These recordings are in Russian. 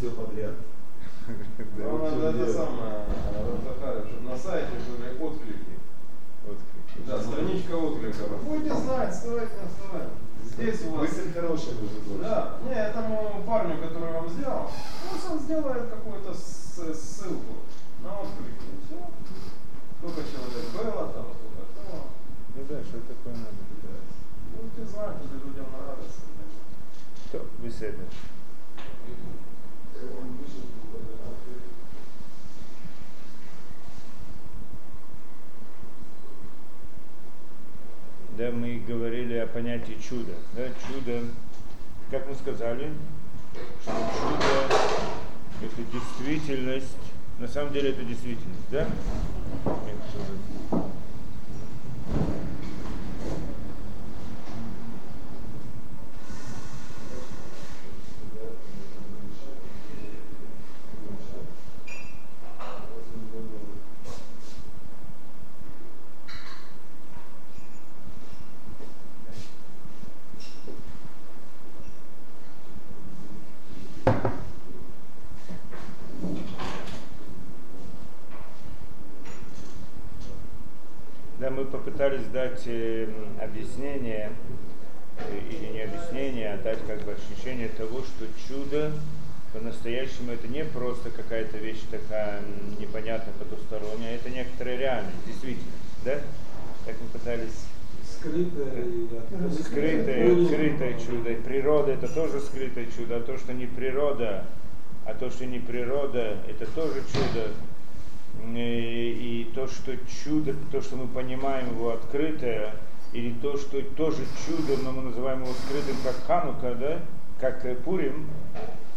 все подряд. Ну, надо это самое, чтобы на сайте были отклики. Отклики. Да, страничка откликов. Будете знать, стоит не стоит. Здесь у вас... Мысль хорошая уже тоже. Да, не, этому парню, который вам сделал, пусть он сделает какую-то ссылку на отклики. и Все. Сколько человек было там, сколько кто. Ну да, что такое надо? Будете знать, если людям нравится. То, беседа. Да, мы говорили о понятии чуда. Да, чудо, как мы сказали, что чудо это действительность, на самом деле это действительность, да? Это Да, мы попытались дать э, м, объяснение, э, или не объяснение, а дать как бы ощущение того, что чудо по-настоящему это не просто какая-то вещь такая непонятная, потусторонняя, а это некоторая реальность, действительно, да? Так мы пытались Скрытое скрытое, скрытое чудо. И природа это тоже скрытое чудо, а то, что не природа, а то, что не природа, это тоже чудо. И, и то, что чудо, то, что мы понимаем его открытое, или то, что тоже чудо, но мы называем его скрытым, как Ханука, да, как э, Пурим.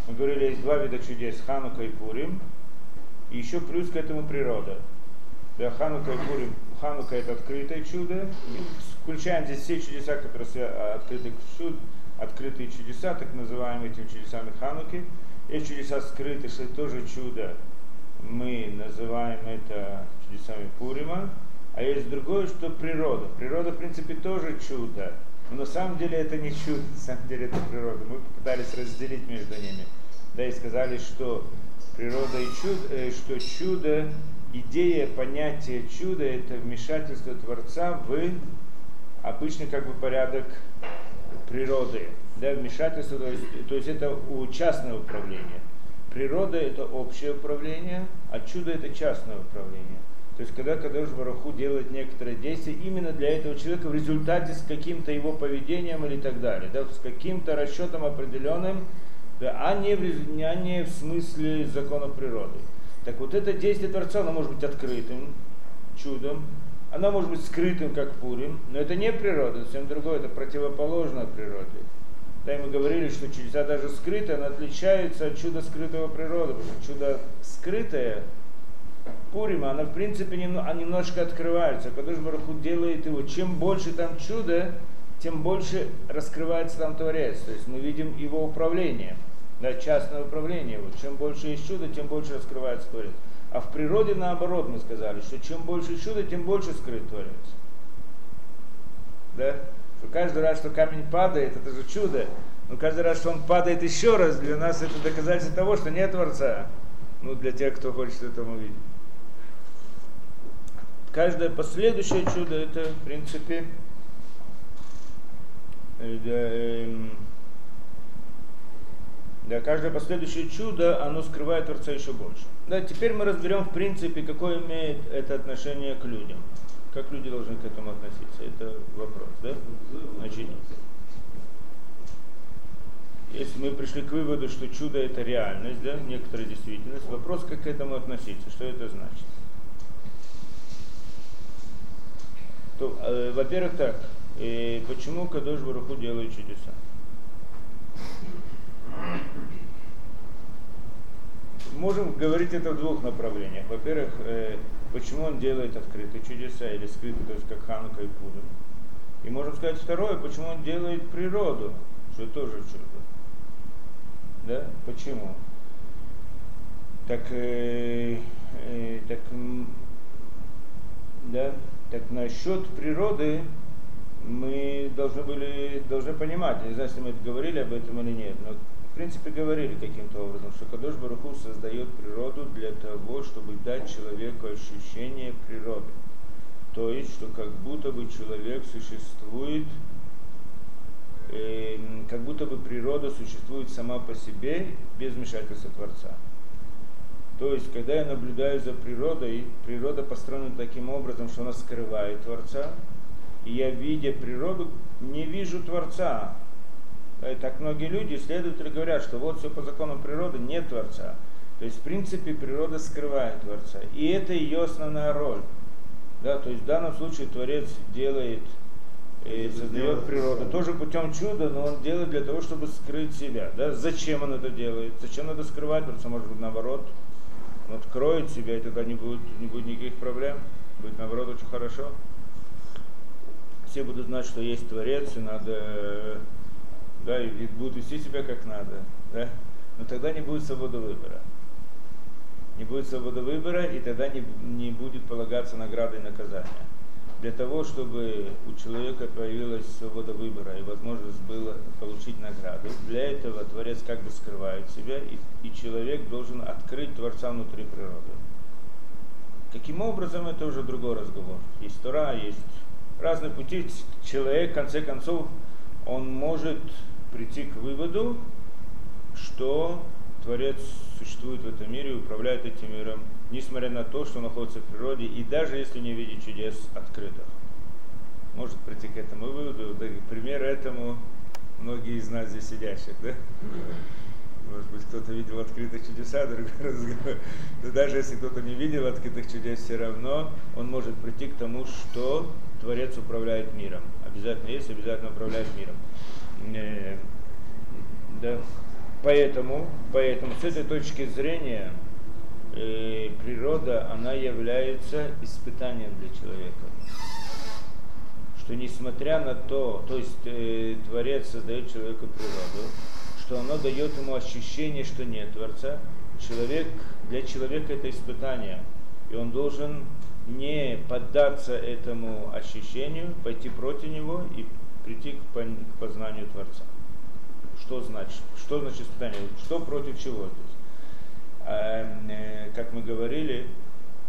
Мы говорили, есть два вида чудес, Ханука и Пурим. И еще плюс к этому природа. Да, Ханука и Пурим. Ханука это открытое чудо. И включаем здесь все чудеса, которые свя- открыты к чуд, открытые чудеса, так называемые этими чудесами Хануки. Есть чудеса скрытые, что это тоже чудо. Мы называем это чудесами Пурима. А есть другое, что природа. Природа, в принципе, тоже чудо. Но на самом деле это не чудо, на самом деле это природа. Мы попытались разделить между ними. Да, и сказали, что природа и чудо, что чудо, идея, понятие чуда это вмешательство Творца в обычный как бы порядок природы. Да, вмешательство, то есть, то есть это у частного управления. Природа это общее управление, а чудо это частное управление. То есть когда Кадош Бараху делает некоторые действия именно для этого человека в результате с каким-то его поведением или так далее, да, с каким-то расчетом определенным, да, а, не в, а не в смысле законов природы. Так вот это действие Творца, оно может быть открытым чудом, оно может быть скрытым, как Пурим, но это не природа, совсем другое, это противоположно природе. Да, и мы говорили, что чудеса даже скрытые, оно отличается от чуда скрытого природы, потому что чудо скрытое, Пурима, она в принципе а немножко открывается. Когда Бараху делает его, чем больше там чуда, тем больше раскрывается там Творец. То есть мы видим его управление, да, частное управление. Вот. Чем больше есть чуда, тем больше раскрывается Творец. А в природе наоборот мы сказали, что чем больше чуда, тем больше скрыт Творец. Да? Что каждый раз, что камень падает, это же чудо. Но каждый раз, что он падает еще раз, для нас это доказательство того, что нет Творца. Ну, для тех, кто хочет это увидеть. Каждое последующее чудо, это, в принципе, э, да, эм, да, каждое последующее чудо, оно скрывает Творца еще больше. Да, теперь мы разберем, в принципе, какое имеет это отношение к людям. Как люди должны к этому относиться? Это вопрос, да? Значит, если мы пришли к выводу, что чудо это реальность, да, некоторая действительность, вопрос, как к этому относиться, что это значит? То, э, во-первых, так, э, почему Кадош Баруху делает чудеса? Можем говорить это в двух направлениях. Во-первых, э, почему он делает открытые чудеса или скрытые, то есть как Ханука и Пурим. И можем сказать второе, почему он делает природу, что тоже чудо. Да? Почему? Так, э, э, так, да, так насчет природы мы должны были, должны понимать, не знаю, если мы это говорили об этом или нет, но в принципе, говорили каким-то образом, что Кадош Баруху создает природу для того, чтобы дать человеку ощущение природы. То есть, что как будто бы человек существует, э, как будто бы природа существует сама по себе без вмешательства Творца. То есть, когда я наблюдаю за природой, природа построена таким образом, что она скрывает Творца, и я, видя природу, не вижу Творца. И так многие люди, исследователи говорят, что вот все по законам природы, нет Творца. То есть, в принципе, природа скрывает Творца. И это ее основная роль. Да, то есть в данном случае Творец делает и создает природу тоже путем чуда, но он делает для того, чтобы скрыть себя. Да? Зачем он это делает? Зачем надо скрывать? Просто может быть наоборот. Он откроет себя, и тогда не будет, не будет никаких проблем. Будет наоборот очень хорошо. Все будут знать, что есть Творец, и надо, да, и будут вести себя как надо. Да? Но тогда не будет свободы выбора не будет свободы выбора, и тогда не, не будет полагаться награда и наказания. Для того, чтобы у человека появилась свобода выбора и возможность было получить награду, для этого Творец как бы скрывает себя, и, и человек должен открыть Творца внутри природы. Каким образом, это уже другой разговор. Есть Тора, есть разные пути. Человек, в конце концов, он может прийти к выводу, что Творец существует в этом мире и управляет этим миром, несмотря на то, что находится в природе, и даже если не видит чудес открытых. Может прийти к этому выводу. Да, пример этому многие из нас здесь сидящих, да? Может быть, кто-то видел открытых чудеса, другой разговор. Но даже если кто-то не видел открытых чудес, все равно он может прийти к тому, что Творец управляет миром. Обязательно есть, обязательно управляет миром. Э, да. Поэтому, поэтому с этой точки зрения э, природа, она является испытанием для человека. Что несмотря на то, то есть э, Творец создает человеку природу, что оно дает ему ощущение, что нет Творца, человек, для человека это испытание. И он должен не поддаться этому ощущению, пойти против него и прийти к познанию Творца. Что значит? Что значит испытание? Что против чего? То есть, э, как мы говорили,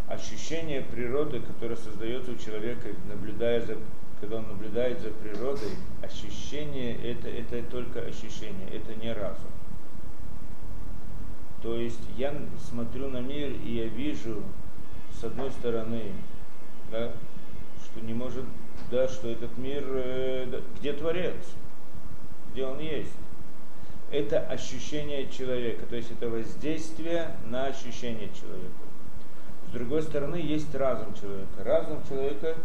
ощущение природы, которое создается у человека, наблюдая за, когда он наблюдает за природой, ощущение это, это только ощущение, это не разум. То есть я смотрю на мир и я вижу, с одной стороны, да, что не может, да, что этот мир, э, где Творец, где он есть это ощущение человека, то есть это воздействие на ощущение человека. С другой стороны, есть разум человека. Разум человека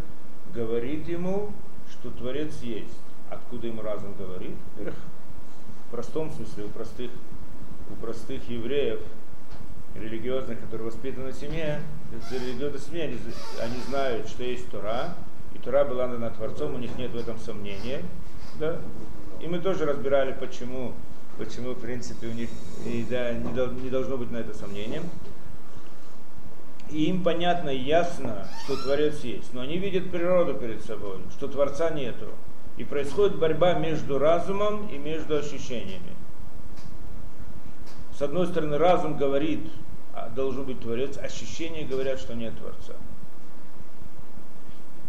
говорит ему, что Творец есть. Откуда ему разум говорит? В простом смысле, у простых, у простых евреев, религиозных, которые воспитаны в семье, религиозной семье, они, они знают, что есть Тора, и Тора была дана Творцом, у них нет в этом сомнения. Да? И мы тоже разбирали, почему почему, в принципе, у них и, да, не, не должно быть на это сомнения. И им понятно и ясно, что Творец есть, но они видят природу перед собой, что Творца нету. И происходит борьба между разумом и между ощущениями. С одной стороны, разум говорит, а должен быть Творец, ощущения говорят, что нет Творца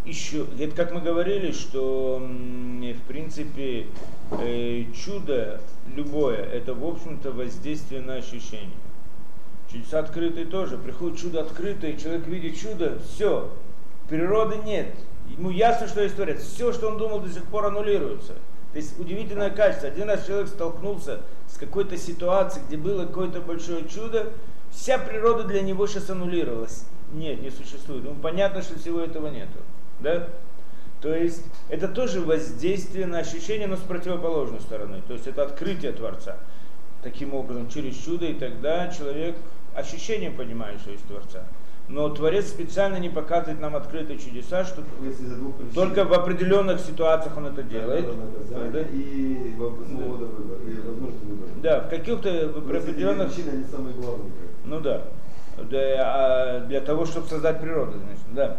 еще, это как мы говорили, что в принципе э, чудо любое, это в общем-то воздействие на ощущение. Чудеса открытые тоже. Приходит чудо открытое, человек видит чудо, все, природы нет. Ему ясно, что есть Творец. Все, что он думал, до сих пор аннулируется. То есть удивительное качество. Один раз человек столкнулся с какой-то ситуацией, где было какое-то большое чудо, вся природа для него сейчас аннулировалась. Нет, не существует. Ему понятно, что всего этого нету. Да? То есть это тоже воздействие на ощущение, но с противоположной стороны. То есть это открытие Творца. Таким образом, через чудо, и тогда человек ощущением понимает, что есть Творца. Но Творец специально не показывает нам открытые чудеса, что только в определенных ситуациях он это делает. Да, и свобода выбора, и возможность выбора. Да, в каких-то в определенных... Причины, они самые главные. Ну да для, а, для того, чтобы создать природу, значит, да.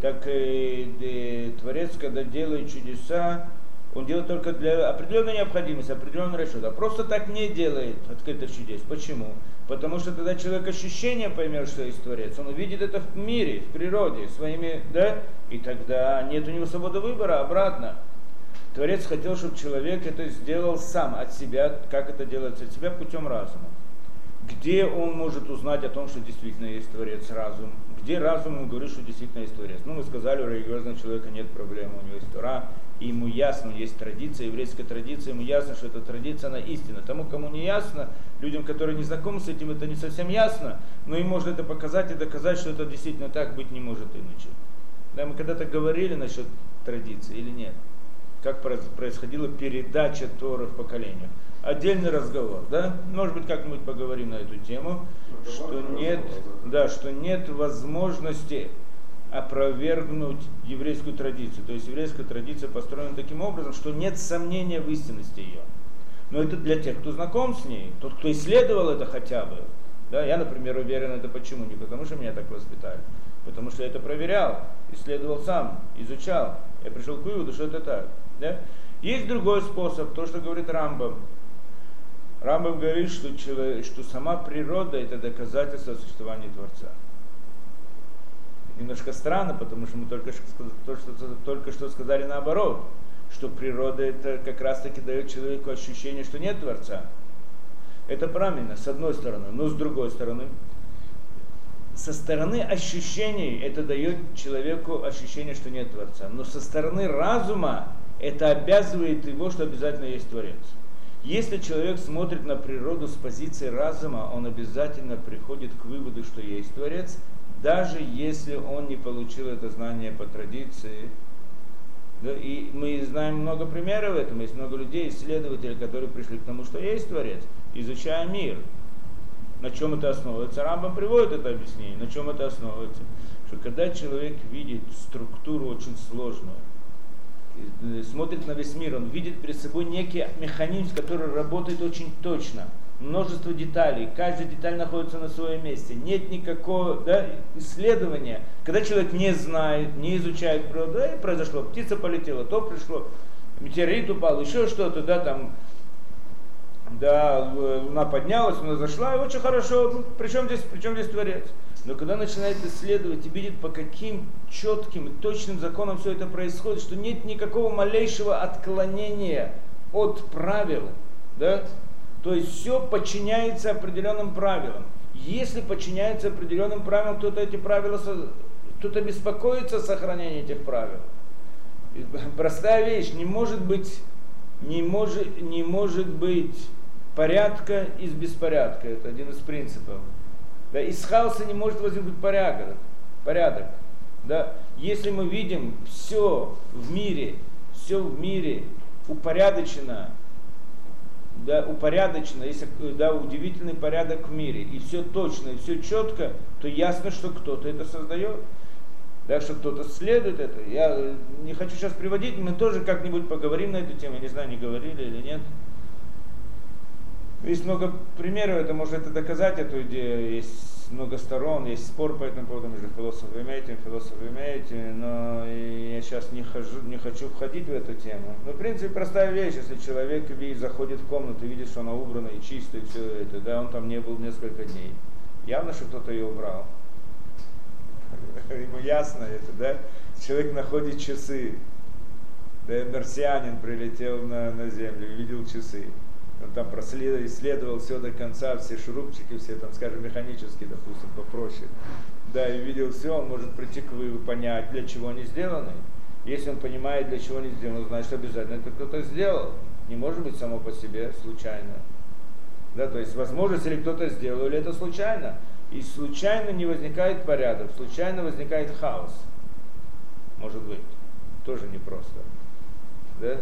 Как и, и, Творец, когда делает чудеса, Он делает только для определенной необходимости, определенного расчета. А просто так не делает открытых чудес. Почему? Потому что тогда человек ощущение поймет, что есть Творец. Он увидит это в мире, в природе, своими, да? И тогда нет у него свободы выбора, обратно. Творец хотел, чтобы человек это сделал сам от себя, как это делается от себя, путем разума. Где он может узнать о том, что действительно есть Творец разум? Где разум ему говорит, что действительно есть Творец? Ну, мы сказали, у религиозного человека нет проблем, у него есть Тора, и ему ясно, есть традиция, еврейская традиция, ему ясно, что эта традиция, она истина. Тому, кому не ясно, людям, которые не знакомы с этим, это не совсем ясно, но им можно это показать и доказать, что это действительно так быть не может иначе. Да, мы когда-то говорили насчет традиции или нет? Как происходила передача Торы в поколениях. Отдельный разговор, да? Может быть, как-нибудь поговорим на эту тему, Ну, что нет, разговор, да, что нет возможности опровергнуть еврейскую традицию. То есть еврейская традиция построена таким образом, что нет сомнения в истинности ее. Но это для тех, кто знаком с ней, тот, кто исследовал это хотя бы. Да, я, например, уверен это почему? Не потому что меня так воспитали, потому что я это проверял, исследовал сам, изучал. Я пришел к выводу, что это так. Да? Есть другой способ, то, что говорит Рамбам. Рамбам говорит, что, человек, что сама природа это доказательство существования Творца. Немножко странно, потому что мы только что, то, что, только что сказали наоборот, что природа это как раз таки дает человеку ощущение, что нет Творца. Это правильно, с одной стороны, но с другой стороны, со стороны ощущений это дает человеку ощущение, что нет Творца. Но со стороны разума это обязывает его, что обязательно есть Творец. Если человек смотрит на природу с позиции разума, он обязательно приходит к выводу, что есть Творец, даже если он не получил это знание по традиции. Да, и мы знаем много примеров этого, есть много людей, исследователей, которые пришли к тому, что есть Творец, изучая мир. На чем это основывается? Рамбам приводит это объяснение. На чем это основывается? Что когда человек видит структуру очень сложную, смотрит на весь мир, он видит перед собой некий механизм, который работает очень точно. Множество деталей, каждая деталь находится на своем месте. Нет никакого да, исследования. Когда человек не знает, не изучает природу, да, и произошло, птица полетела, то пришло, метеорит упал, еще что-то, да, там, да, луна поднялась, луна зашла, и очень хорошо, ну, причем здесь, причем здесь Творец. Но когда начинает исследовать и видит, по каким четким и точным законам все это происходит, что нет никакого малейшего отклонения от правил, да, то есть все подчиняется определенным правилам. Если подчиняется определенным правилам, кто-то эти правила, кто-то беспокоится о сохранении этих правил. Простая вещь, не может быть, не может, не может быть порядка из беспорядка. Это один из принципов. Да, из хаоса не может возникнуть порядок. порядок. Да. Если мы видим все в мире, все в мире упорядочено, да, упорядочено, есть да, удивительный порядок в мире, и все точно, и все четко, то ясно, что кто-то это создает. Да, что кто-то следует это. Я не хочу сейчас приводить, мы тоже как-нибудь поговорим на эту тему, я не знаю, не говорили или нет. Есть много примеров, это может это доказать эту идею, есть много сторон, есть спор по этому поводу между философами этим, философами этим, но я сейчас не, хожу, не хочу входить в эту тему. Но в принципе простая вещь, если человек заходит в комнату, видит, что она убрана и чистая, и все это, да, он там не был несколько дней. Явно, что кто-то ее убрал. Ему ясно это, да? Человек находит часы, да, марсианин прилетел на, на Землю, видел часы он там проследовал, исследовал все до конца, все шурупчики, все там, скажем, механически, допустим, попроще. Да, и видел все, он может прийти к выводу, понять, для чего они сделаны. Если он понимает, для чего они сделаны, значит обязательно это кто-то сделал. Не может быть само по себе случайно. Да, то есть возможность или кто-то сделал, или это случайно. И случайно не возникает порядок, случайно возникает хаос. Может быть. Тоже непросто. Да?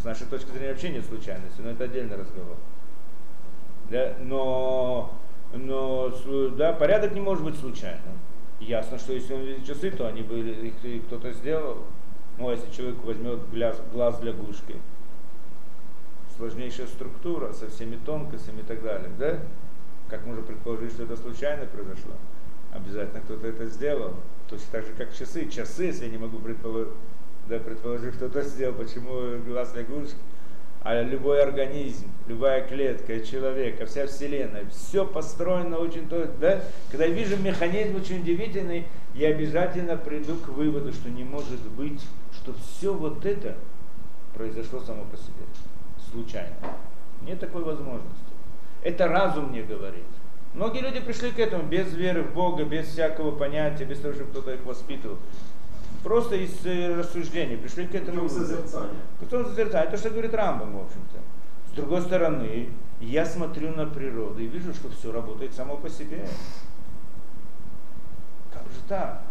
С нашей точки зрения вообще нет случайности, но это отдельный разговор. Да? Но, но да, порядок не может быть случайным. Ясно, что если он видит часы, то они были, их кто-то сделал. Ну, а если человек возьмет глаз, глаз для гушки, сложнейшая структура со всеми тонкостями и так далее, да? Как можно предположить, что это случайно произошло? Обязательно кто-то это сделал. Точно так же, как часы. Часы, если я не могу предположить, да, предположим, кто-то сделал, почему глаз лягушки, а любой организм, любая клетка, человека, вся вселенная, все построено очень то, да? Когда я вижу механизм очень удивительный, я обязательно приду к выводу, что не может быть, что все вот это произошло само по себе, случайно. Нет такой возможности. Это разум мне говорит. Многие люди пришли к этому без веры в Бога, без всякого понятия, без того, чтобы кто-то их воспитывал. Просто из э, рассуждений пришли к этому. Путем созерцания. Путем созерцания. То, что говорит Рамбам, в общем-то. С другой стороны, я смотрю на природу и вижу, что все работает само по себе. Как же так?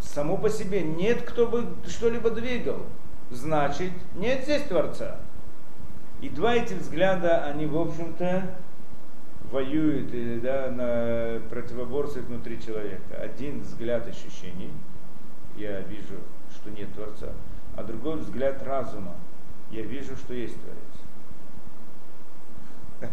Само по себе нет, кто бы что-либо двигал. Значит, нет здесь Творца. И два эти взгляда, они, в общем-то, воюют или, да, на противоборстве внутри человека. Один взгляд ощущений, я вижу, что нет Творца, а другой взгляд разума, я вижу, что есть Творец.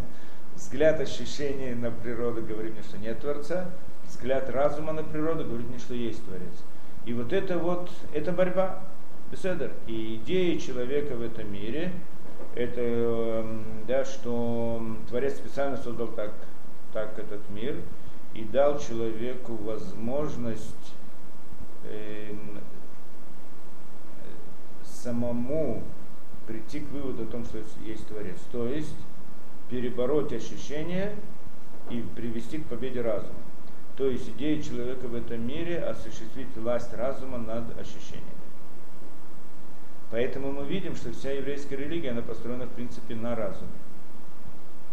Взгляд ощущений на природу говорит мне, что нет Творца, взгляд разума на природу говорит мне, что есть Творец. И вот это вот, это борьба. Беседер. И идея человека в этом мире, это, эм, да, что Творец специально создал так, так этот мир и дал человеку возможность самому прийти к выводу о том, что есть Творец. То есть перебороть ощущения и привести к победе разума. То есть идея человека в этом мире осуществить власть разума над ощущениями. Поэтому мы видим, что вся еврейская религия, она построена в принципе на разуме.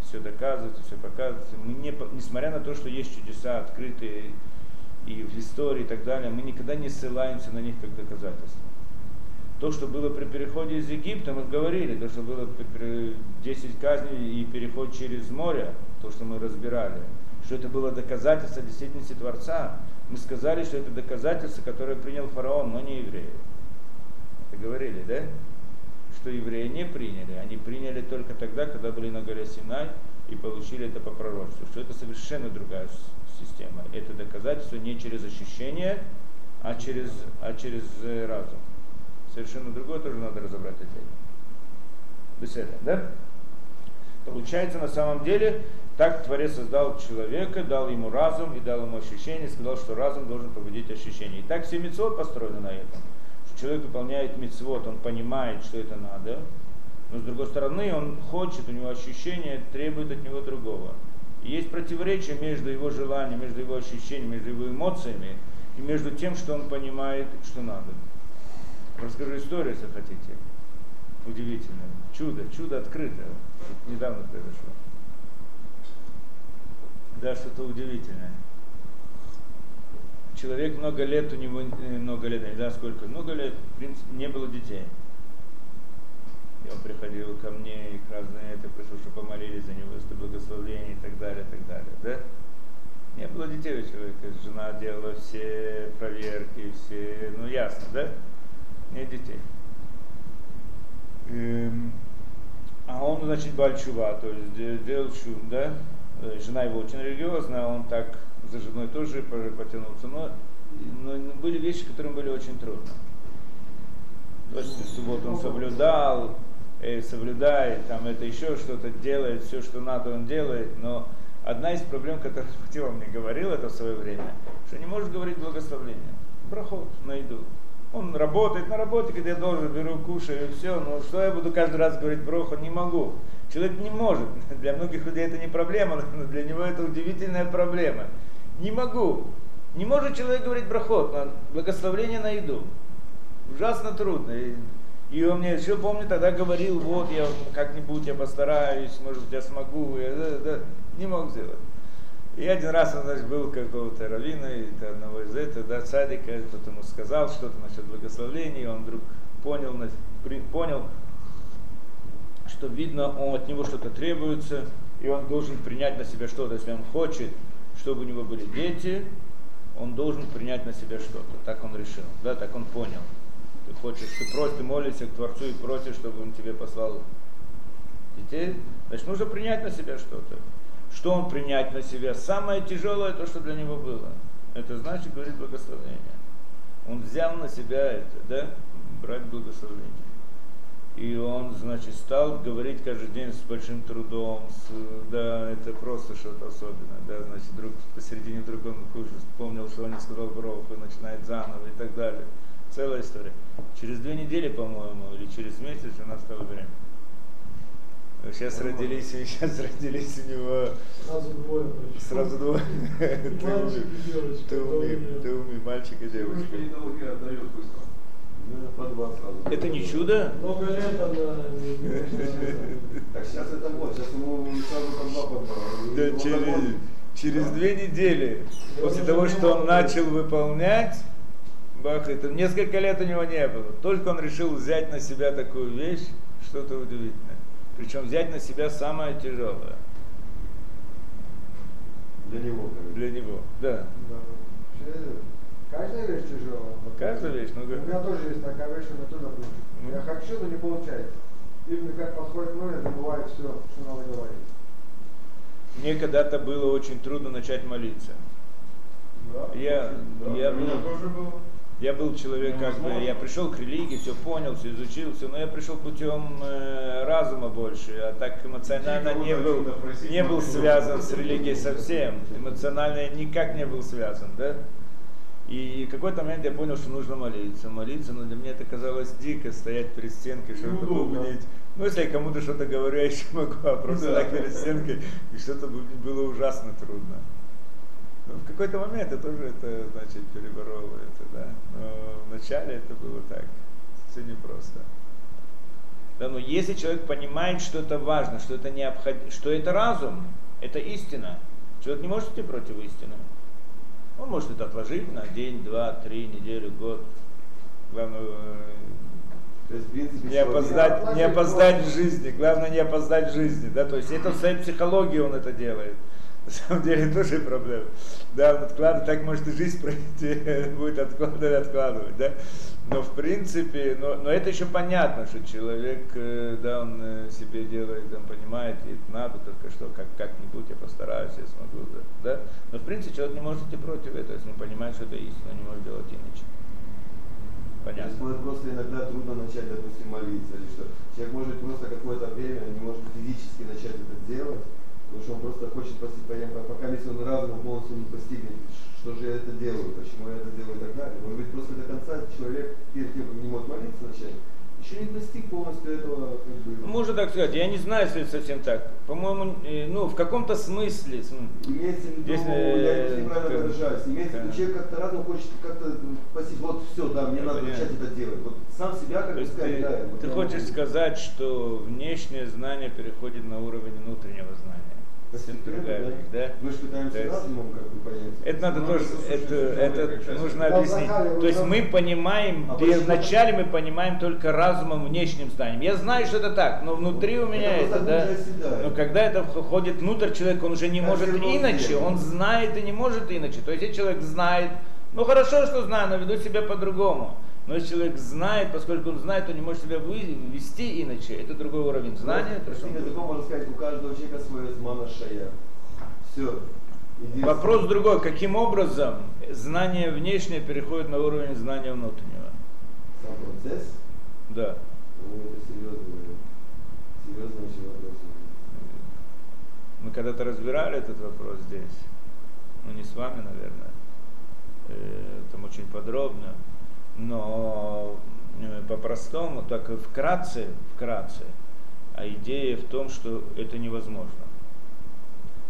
Все доказывается, все показывается. Мы не, несмотря на то, что есть чудеса открытые и в истории и так далее, мы никогда не ссылаемся на них как доказательства. То, что было при переходе из Египта, мы говорили, то, что было 10 казней и переход через море, то, что мы разбирали, что это было доказательство действительности Творца. Мы сказали, что это доказательство, которое принял фараон, но не евреи. Это говорили, да? Что евреи не приняли. Они приняли только тогда, когда были на горе Синай и получили это по пророчеству. Что это совершенно другая система. Это доказательство не через ощущение, а через, а через э, разум. Совершенно другое тоже надо разобрать отдельно. Беседа, да? Получается, на самом деле, так Творец создал человека, дал ему разум и дал ему ощущение, сказал, что разум должен победить ощущение. И так все мецвод построены на этом. Что человек выполняет мецвод, он понимает, что это надо, но с другой стороны, он хочет, у него ощущение требует от него другого. И есть противоречие между его желанием, между его ощущением, между его эмоциями и между тем, что он понимает, что надо. Расскажу историю, если хотите. Удивительно. Чудо, чудо открытое. Недавно произошло. Да, что-то удивительное. Человек много лет, у него э, много лет, не знаю сколько, много лет, в принципе, не было детей. И он приходил ко мне, и разные это пришел, что помолились за него, что благословление и так далее, и так далее. Да? Не было детей у человека, жена делала все проверки, все, ну ясно, да? Нет детей. Эм, а он, значит, Бальчува, то есть делал шум, да? Э, жена его очень религиозная, он так за женой тоже потянулся, но, но были вещи, которые были очень трудны. То есть в субботу он соблюдал, э, соблюдает, там это еще что-то делает, все, что надо, он делает, но одна из проблем, которую Патила мне говорил это в свое время, что не может говорить благословление. Проход на еду. Он работает на работе, где я должен, беру, кушаю, и все. Но что я буду каждый раз говорить броху, не могу. Человек не может. Для многих людей это не проблема, но для него это удивительная проблема. Не могу. Не может человек говорить брахот, на благословление на еду. Ужасно трудно. И, и он мне еще помню, тогда говорил, вот я как-нибудь я постараюсь, может быть я смогу. Я, да, да, не мог сделать. И один раз он значит, был какого-то равина, одного из этого, да, садика, кто-то ему сказал что-то насчет благословения, и он вдруг понял, понял, что видно, он, от него что-то требуется, и он должен принять на себя что-то, если он хочет, чтобы у него были дети, он должен принять на себя что-то. Так он решил, да, так он понял. Ты хочешь, ты просишь, ты молишься к Творцу и просишь, чтобы он тебе послал детей, значит, нужно принять на себя что-то что он принять на себя. Самое тяжелое то, что для него было. Это значит, говорит благословение. Он взял на себя это, да? брать благословение. И он, значит, стал говорить каждый день с большим трудом, с, да, это просто что-то особенное, да, значит, вдруг посередине вдруг он вспомнил, что он не сказал броху, и начинает заново и так далее. Целая история. Через две недели, по-моему, или через месяц у нас стало время. Сейчас родились, сейчас родились у него Сразу двое причем. сразу двое. Ты умный, ты умный, ты умный мальчик и девочка. Девушка и долги отдает быстро. По два сразу. Это не чудо? Много лет она. Так сейчас это вот, сейчас ему сразу по два по два. Да, через, через две недели, после того, что он начал выполнять, бах, это несколько лет у него не было. Только он решил взять на себя такую вещь, что-то удивительное. Причем взять на себя самое тяжелое Для него, для него. Да. Да. Каждая вещь тяжелая. Каждая вещь, ну У меня тоже есть такая вещь, у меня тоже. Ну. Я хочу, но не получается. Именно как подходит момент, забывает все, что надо говорить. Мне когда-то было очень трудно начать молиться. Да, Я- да, я у меня тоже было. Я был человек, как бы, я пришел к религии, все понял, все изучил, все, но я пришел путем э, разума больше, а так эмоционально не был, не был связан с религией совсем, эмоционально я никак не был связан, да. И в какой-то момент я понял, что нужно молиться, молиться, но для меня это казалось дико, стоять перед стенкой, что-то бубнить. Ну, если я кому-то что-то говорю, я еще могу, а просто Да. так перед стенкой, и что-то было ужасно трудно. В какой-то момент я тоже это, значит, переборол это, да. Но вначале это было так, все непросто. Да, но если человек понимает, что это важно, что это необходимо, что это разум, это истина, человек не может идти против истины. Он может это отложить на день, два, три, неделю, год. Главное, э, есть, принципе, не опоздать, не опоздать в жизни. Главное не опоздать в жизни. Да? То есть это в своей психологии он это делает. На самом деле тоже проблема. Да, он откладывает, так может и жизнь пройти, будет откладывать, откладывать, да. Но в принципе, но, но это еще понятно, что человек, э, да, он э, себе делает, он понимает, и это надо только что, как, как-нибудь я постараюсь, я смогу, да, да. Но в принципе человек не может идти против этого, если он понимает, что это истина, не может делать иначе. То есть Понятно. просто иногда трудно начать, допустим, молиться или что. Человек может просто какое-то время не может физически начать это делать, потому что он просто хочет постепенно, пока если он разумом полностью не постигнет, что же я это делаю, почему я это делаю и так далее. Может быть, просто до конца человек перед тем, как не может молиться начать, еще не достиг полностью этого, как бы, Можно так сказать, я не знаю, если это совсем так. По-моему, э, ну, в каком-то смысле. Имеется в виду, Здесь, я неправильно выражаюсь, имеется в виду, человек как-то разум хочет как-то постичь, вот все, да, мне Я надо понимаю. начать это делать. Вот сам себя как бы сказать, ты, да. ты хочешь сказать, что внешнее знание переходит на уровень внутреннего знания. Другая да. Мы же пытаемся есть- разумом как бы понять. Это надо Ну, тоже, это это, нужно объяснить. То есть мы понимаем, А вначале мы понимаем только разумом, внешним знанием. Я знаю, что это так, но внутри у меня Это это, да. оседает. Но когда это входит внутрь человека, он уже не Как может иначе, он знает и не может иначе. То есть если человек знает, ну хорошо, что знаю, но веду себя по-другому. Но если человек знает, поскольку он знает, он не может себя вести иначе. Это другой уровень знания. то, что языком можно сказать, у каждого человека свой змана шая. Все. Вопрос другой. Каким образом знание внешнее переходит на уровень знания внутреннего? Сам процесс, Да. ну это серьезный, серьезный очень вопрос. Мы когда-то разбирали этот вопрос здесь. Ну, не с вами, наверное. Э, Там очень подробно. Но э, по-простому, так и вкратце, вкратце, а идея в том, что это невозможно.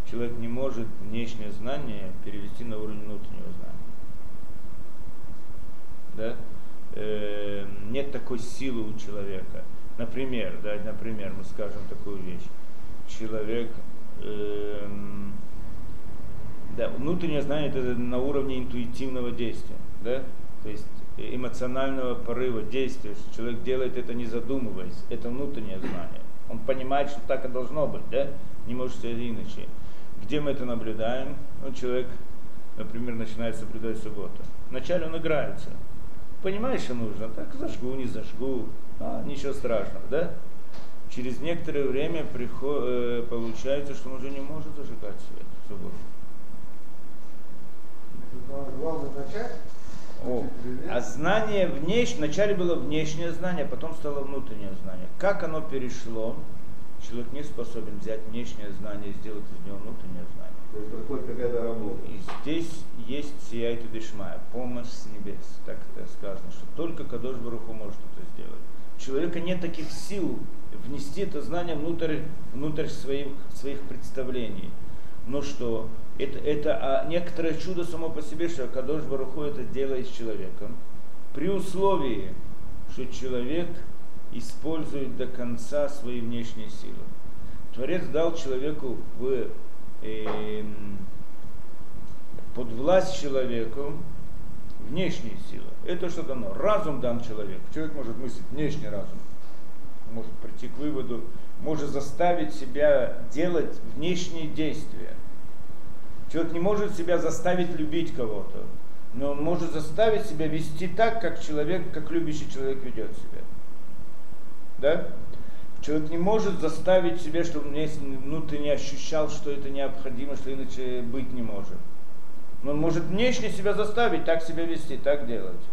Человек не может внешнее знание перевести на уровень внутреннего знания. Да? Э, Нет такой силы у человека. Например, да, например, мы скажем такую вещь. Человек, эм, да, внутреннее знание это на уровне интуитивного действия, да, то есть эмоционального порыва, действия, что человек делает это не задумываясь, это внутреннее знание. Он понимает, что так и должно быть, да, не может ser иначе. Где мы это наблюдаем? Ну, человек, например, начинает соблюдать субботу. Вначале он играется. Понимаешь, что нужно? Так зажгу, не зажгу. А, ничего страшного, да? Через некоторое время приход, э, получается, что он уже не может зажигать свет в субботу. Главное начать. О, а знание внешнее, вначале было внешнее знание, а потом стало внутреннее знание. Как оно перешло, человек не способен взять внешнее знание и сделать из него внутреннее знание. То есть проходит какая-то работа. И здесь есть сияйта дешмая, помощь с небес. Так это сказано, что только Кадош Баруху может это сделать. У человека нет таких сил внести это знание внутрь, внутрь своих, своих представлений. Но что это, это а некоторое чудо само по себе, что Кадош Баруху это делает с человеком. При условии, что человек использует до конца свои внешние силы. Творец дал человеку в, э, под власть человеку внешние силы. Это что дано? Разум дан человеку. Человек может мыслить внешний разум, может прийти к выводу, может заставить себя делать внешние действия. Человек не может себя заставить любить кого-то, но он может заставить себя вести так, как человек, как любящий человек ведет себя. Да? Человек не может заставить себя, чтобы он внутренне ощущал, что это необходимо, что иначе быть не может. Но он может внешне себя заставить так себя вести, так делать.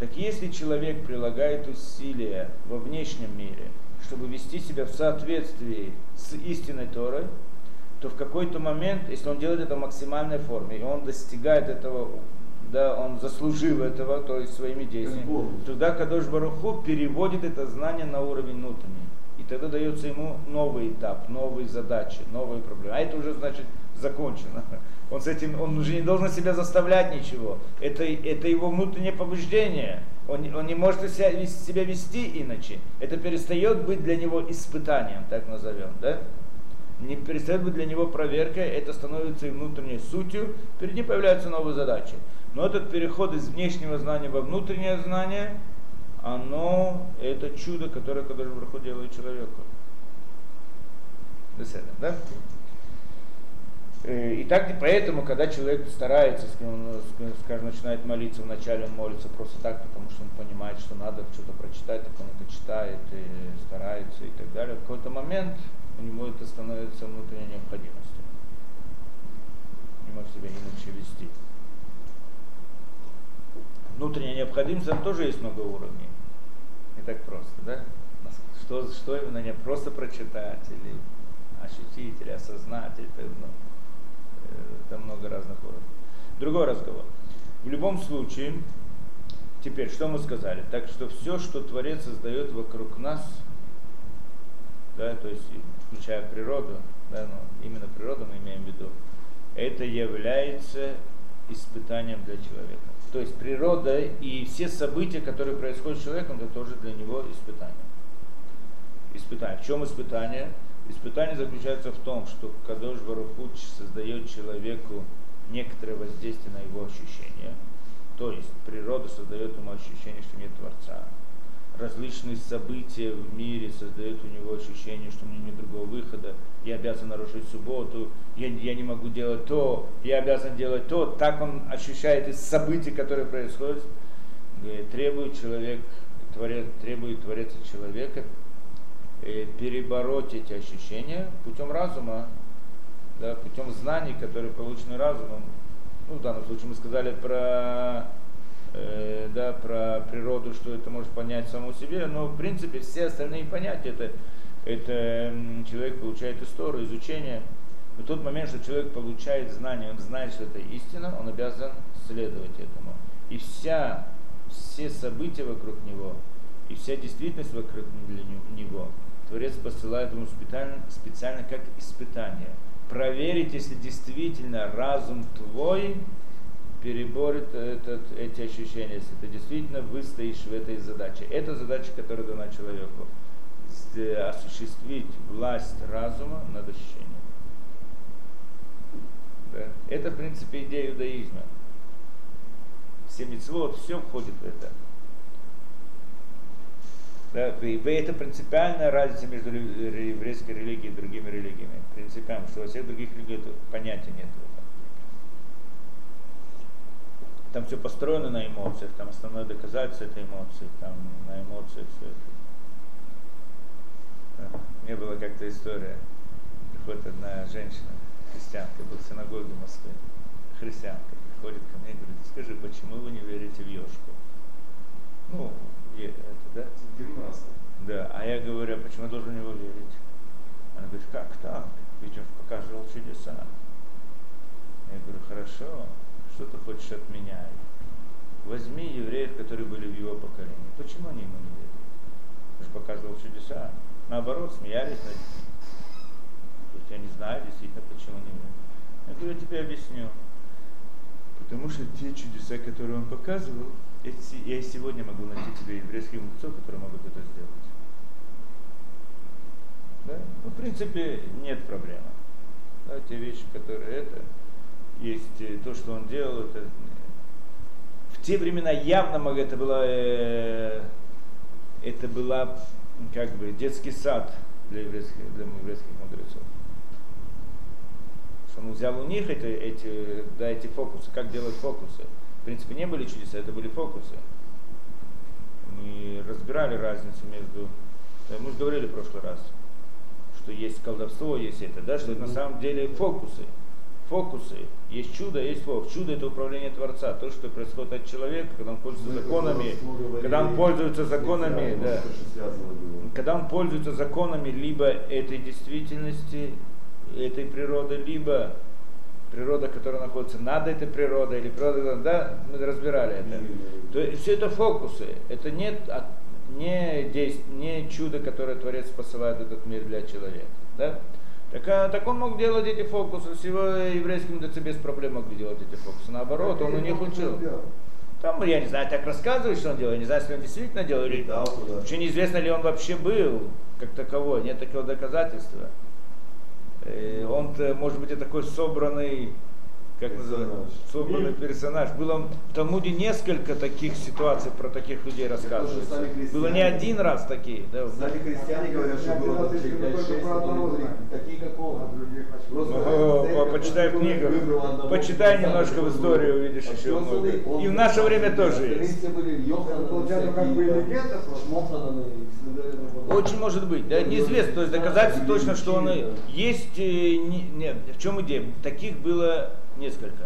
Так если человек прилагает усилия во внешнем мире, чтобы вести себя в соответствии с истинной Торой, то в какой-то момент, если он делает это в максимальной форме, и он достигает этого, да, он заслужил этого, то есть своими действиями, тогда Кадош Баруху переводит это знание на уровень внутренний. И тогда дается ему новый этап, новые задачи, новые проблемы. А это уже значит закончено. Он с этим, он уже не должен себя заставлять ничего. Это, это его внутреннее побуждение. Он, он не может себя, себя вести иначе. Это перестает быть для него испытанием, так назовем, да? Не перестает быть для него проверкой, это становится и внутренней сутью, перед ним появляются новые задачи. Но этот переход из внешнего знания во внутреннее знание, оно, это чудо, которое Кадыш Браху делает человеку. Да? Э, и так и поэтому, когда человек старается, скажем, начинает молиться, вначале он молится просто так, потому что он понимает, что надо что-то прочитать, так он это читает и старается и так далее. В какой-то момент у него это становится внутренней необходимостью. Не может себя иначе вести. Внутренняя необходимость, там тоже есть много уровней. Не так просто, да? Что, что именно не просто прочитать или ощутить, или осознать, или, ну, там много разных уровней. Другой разговор. В любом случае, теперь, что мы сказали? Так что все, что Творец создает вокруг нас, да, то есть включая природу, да, ну, именно природу мы имеем в виду, это является испытанием для человека. То есть природа и все события, которые происходят с человеком, это тоже для него испытание. Испытание. В чем испытание? Испытание заключается в том, что Кадош Барухуч создает человеку некоторое воздействие на его ощущения. То есть природа создает ему ощущение, что нет Творца. Различные события в мире создают у него ощущение, что у меня нет другого выхода. Я обязан нарушить субботу, я, я не могу делать то, я обязан делать то. Так он ощущает из событий, которые происходят. Требует человек, творец, требует творец человека Э, перебороть эти ощущения путем разума, да, путем знаний, которые получены разумом. Ну, в данном случае мы сказали про, э, да, про природу, что это может понять само себе, но в принципе все остальные понятия, это, это человек получает историю, изучение. В тот момент, что человек получает знание, он знает, что это истина, он обязан следовать этому. И вся, все события вокруг него, и вся действительность вокруг него, Творец посылает ему специально, специально как испытание. Проверить, если действительно разум твой переборет этот, эти ощущения, если ты действительно выстоишь в этой задаче. Это задача, которая дана человеку. Осуществить власть разума над ощущением. Да? Это, в принципе, идея иудаизма. Все мецвод, все входит в это. Да, и это принципиальная разница между еврейской религией и другими религиями. Принципиально, что во всех других религиях понятия нет этого. Там все построено на эмоциях, там основное доказательство это эмоции, там на эмоциях все это. Да. Мне была как-то история, приходит одна женщина, христианка, была в синагоге в Москве, христианка подходит ко мне и говорит, скажи, почему вы не верите в Йошку? Ну, это, да? Гимнаст. Да, а я говорю, а почему я должен в него верить? Она говорит, как так? Ведь он показывал чудеса. Я говорю, хорошо, что ты хочешь от меня? Возьми евреев, которые были в его поколении. Почему они ему не верили? Он же показывал чудеса. Наоборот, смеялись над ним. То есть я не знаю действительно, почему не верят. Я говорю, я тебе объясню. Потому что те чудеса, которые он показывал, я сегодня могу найти тебе еврейских мудрецов, которые могут это сделать. Да? Ну, в принципе, нет проблемы. Да, те вещи, которые это, есть э, то, что он делал, это э, в те времена явно это было, э, это была как бы детский сад для еврейских, для еврейских мудрецов. Он взял у них эти, эти, да, эти фокусы, как делать фокусы. В принципе, не были чудеса, это были фокусы. Мы разбирали разницу между, да, мы же говорили в прошлый раз, что есть колдовство, есть это, да, что это на самом деле фокусы. Фокусы. Есть чудо, есть фокус. Чудо это управление Творца. То, что происходит от человека, когда он пользуется законами, когда он пользуется законами, да. Когда он пользуется законами либо этой действительности, этой природы, либо природа, которая находится над этой природой, или природа, да, мы разбирали это. То есть все это фокусы, это не, от- не, действ- не чудо, которое Творец посылает в этот мир для человека. Да? Так, а, так он мог делать эти фокусы, с его еврейским ДЦ без проблем мог делать эти фокусы. Наоборот, он у них учил. Там, я не знаю, так рассказывают, что он делал, я не знаю, если он действительно делал, или вообще неизвестно ли он вообще был, как таковой, нет такого доказательства. Э, Он, может быть, и такой собранный, как называется, собранный персонаж. Было в Талмуде несколько таких ситуаций про таких людей рассказывается. Было не один раз такие. Да. Сами христиане говорят, что было там человек 5-6, которые были такие, как он. Просто по- почитай в книгах. Почитай немножко в историю, увидишь еще много. И в наше время тоже есть. подобное. Очень может быть, да, неизвестно, то есть доказательство точно, что он есть, э, не, не, в чем идея, таких было несколько,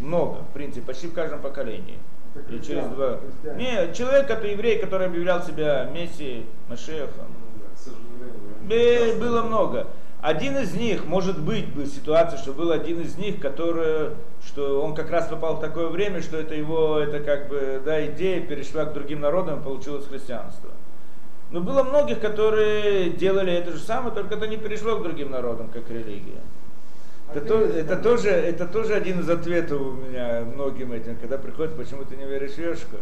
много, в принципе, почти в каждом поколении. Это И через два. Не, человек, это еврей, который объявлял себя Мессией, Машехом. Бе- часто Было много. Один из них, может быть, был ситуация, что был один из них, который, что он как раз попал в такое время, что это его, это как бы, да, идея перешла к другим народам и получилось христианство. Но было многих, которые делали это же самое, только это не перешло к другим народам, как религия. Это, то- это тоже, это тоже один из ответов у меня многим этим, когда приходят, почему ты не веришь Ешку?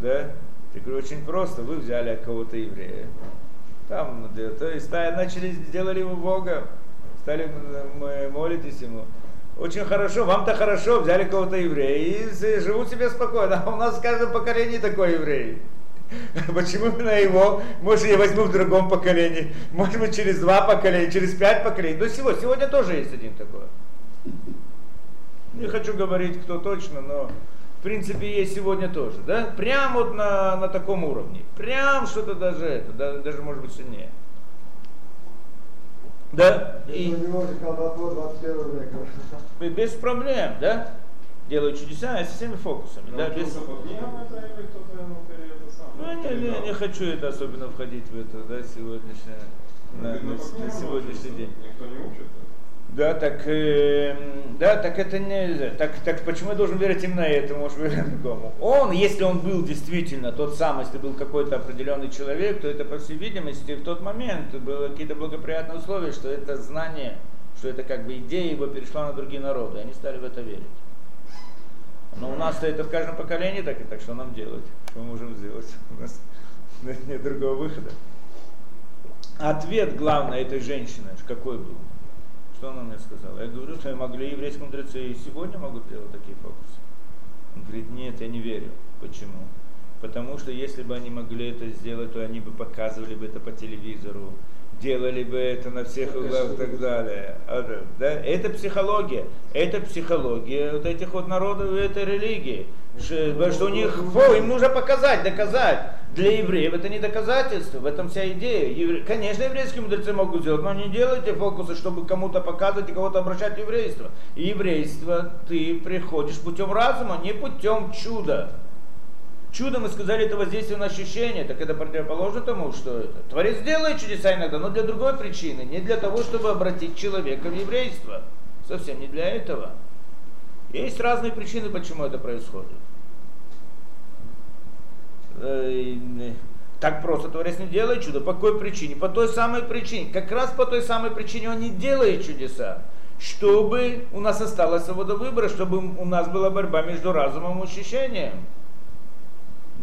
Да? Я говорю, очень просто, вы взяли кого-то еврея, там, то есть начали, сделали его Бога, стали м- м- молитесь ему. Очень хорошо, вам-то хорошо, взяли кого-то еврея и живут себе спокойно. А у нас в каждом поколении такой еврей. Почему именно его? Может, я возьму в другом поколении. Может быть, через два поколения, через пять поколений. До сегодня, сегодня тоже есть один такой. Не хочу говорить, кто точно, но в принципе есть сегодня тоже. Да? Прям вот на, на таком уровне. Прям что-то даже это, да- даже может быть сильнее. Да? И у него же колдовство 21 века. без проблем, да? Делают чудеса со всеми фокусами. Да, без... Это Ну, самое, не, не, не хочу это особенно входить в это, да, сегодняшнее, на, Видно, на- на книгам сегодняшний день. Никто не учит. Да, так, э, да, так это не, так, так почему я должен верить именно этому, может верить другому? Он, если он был действительно тот самый, если был какой-то определенный человек, то это, по всей видимости, в тот момент было какие-то благоприятные условия, что это знание, что это как бы идея его перешла на другие народы, они стали в это верить. Но у нас это в каждом поколении так и так, что нам делать? Что мы можем сделать? У нас нет другого выхода. Ответ главный этой женщины какой был? Что она мне сказала? Я говорю, что могли еврейские мудрецы и сегодня могут делать такие фокусы. Он говорит, нет, я не верю. Почему? Потому что если бы они могли это сделать, то они бы показывали бы это по телевизору, делали бы это на всех углах и так далее. А, да? Это психология. Это психология вот этих вот народов и этой религии. Что, что у них, фу, им нужно показать, доказать. Для евреев это не доказательство, в этом вся идея. Евре... Конечно, еврейские мудрецы могут сделать, но не делайте фокусы, чтобы кому-то показывать и кого-то обращать в еврейство. И еврейство ты приходишь путем разума, не путем чуда. Чудо, мы сказали, это воздействие на ощущение, так это противоположно тому, что это. Творец делает чудеса иногда, но для другой причины, не для того, чтобы обратить человека в еврейство. Совсем не для этого. Есть разные причины, почему это происходит. Так просто Творец не делает чудо. По какой причине? По той самой причине. Как раз по той самой причине он не делает чудеса. Чтобы у нас осталась свобода выбора, чтобы у нас была борьба между разумом и ощущением.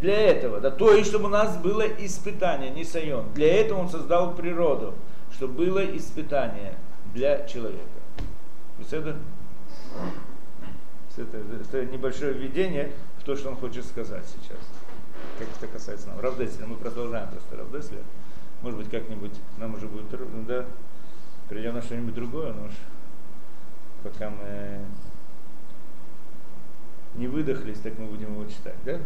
Для этого, да, то есть, чтобы у нас было испытание, не сайон. Для этого он создал природу, чтобы было испытание для человека. Это, это, это небольшое введение в то, что он хочет сказать сейчас как это касается нам. Равдеселя, мы продолжаем просто Равдеселя. Может быть, как-нибудь нам уже будет трудно, да, перейдем на что-нибудь другое, но уж пока мы не выдохлись, так мы будем его читать, да?